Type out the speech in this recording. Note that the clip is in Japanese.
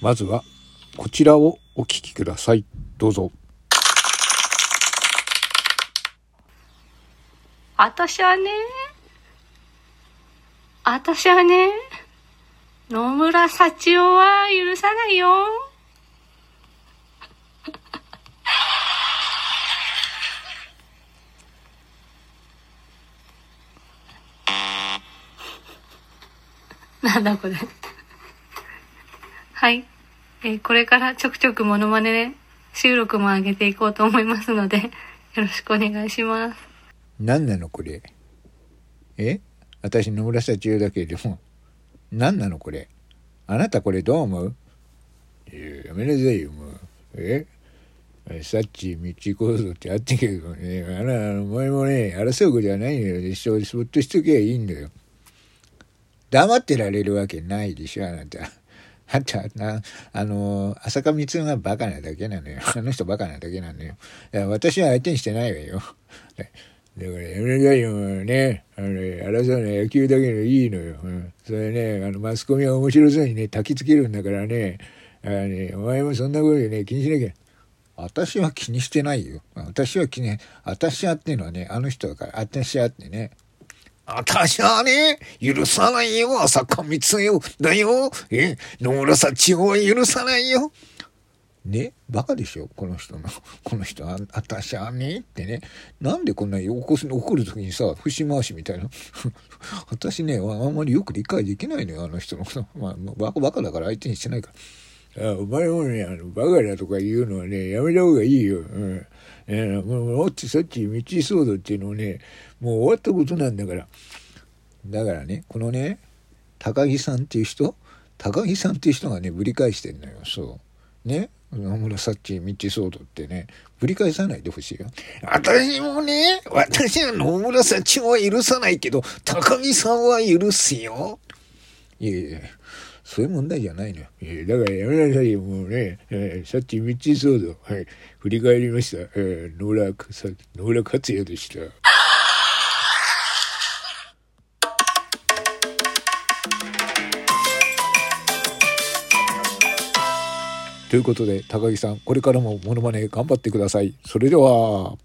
まずはこちらをお聞きください。どうぞ。あたしはね、あたしはね、野村幸男は許さないよ。なんだこれ。はい。えーこれからちょくちょくモノマネ収録も上げていこうと思いますので、よろしくお願いします。何なのこれ？え？私野村幸代だけれども何なのこれ？あなたこれどう思う？いややめなさいよもう。え？サッチ道構造ってあったけどね。あらお前もね争うことじゃないよ。一生そっとしとけばいいんだよ。黙ってられるわけないでしょあなた。あんたなあの浅香光がバカなだけなのよ あの人バカなだけなのよいや私は相手にしてないわよだからやめなさいよ、ね。あのね、争うのは野球だけのいいのよ。うん。それね、あの、マスコミは面白そうにね、焚きつけるんだからね、あのね、お前もそんなことでね、気にしなきゃ。私は気にしてないよ。私は気に、私はっていうのはね、あの人だから、私はってね。私はね、許さないよ、浅香光代だよ。え、野村幸男は許さないよ。ねバカでしょこの人の。この人、あ、あたしゃねってね。なんでこんなに怒す怒る時にさ、節回しみたいな。私ね、あんまりよく理解できないのよ、あの人の。まあ、バカバカだから相手にしてないから。あお前もね、あの、バカだとか言うのはね、やめた方がいいよ。うん。えー、もう、もっとさっき道騒動っていうのをね、もう終わったことなんだから。だからね、このね、高木さんっていう人高木さんっていう人がね、ぶり返してんのよ、そう。ね野村さっき道騒動ってね、ぶり返さないでほしいよ。私もね、私は野村幸男は許さないけど、高木さんは許すよ。いやいや、そういう問題じゃないのよ。いやだからやめなさいよ、もうね。えー、さっき道騒動、はい、振り返りました。えー、野村さ、野村克也でした。ということで、高木さん、これからもモノマネ頑張ってください。それでは。